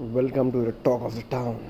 Welcome to the talk of the town.